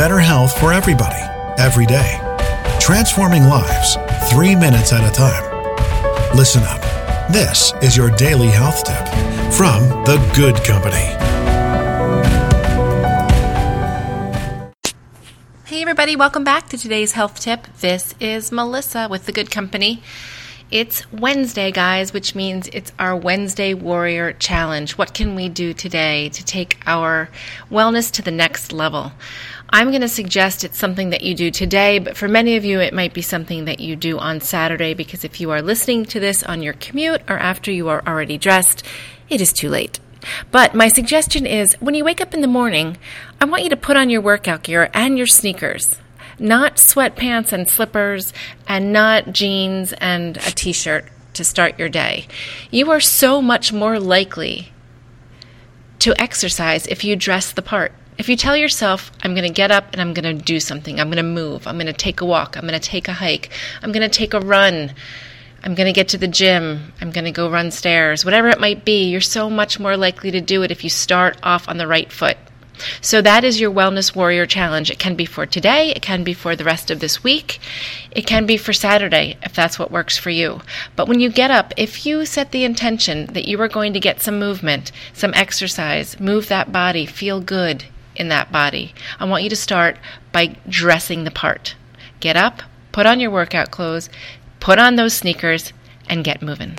better health for everybody, every day. Transforming lives, three minutes at a time. Listen up. This is your daily health tip from The Good Company. Hey, everybody, welcome back to today's health tip. This is Melissa with The Good Company. It's Wednesday, guys, which means it's our Wednesday Warrior Challenge. What can we do today to take our wellness to the next level? I'm going to suggest it's something that you do today, but for many of you, it might be something that you do on Saturday because if you are listening to this on your commute or after you are already dressed, it is too late. But my suggestion is when you wake up in the morning, I want you to put on your workout gear and your sneakers not sweatpants and slippers and not jeans and a t shirt to start your day. You are so much more likely to exercise if you dress the part. If you tell yourself, I'm going to get up and I'm going to do something, I'm going to move, I'm going to take a walk, I'm going to take a hike, I'm going to take a run, I'm going to get to the gym, I'm going to go run stairs, whatever it might be, you're so much more likely to do it if you start off on the right foot. So that is your Wellness Warrior Challenge. It can be for today, it can be for the rest of this week, it can be for Saturday if that's what works for you. But when you get up, if you set the intention that you are going to get some movement, some exercise, move that body, feel good in that body, I want you to start by dressing the part. Get up, put on your workout clothes, put on those sneakers, and get moving.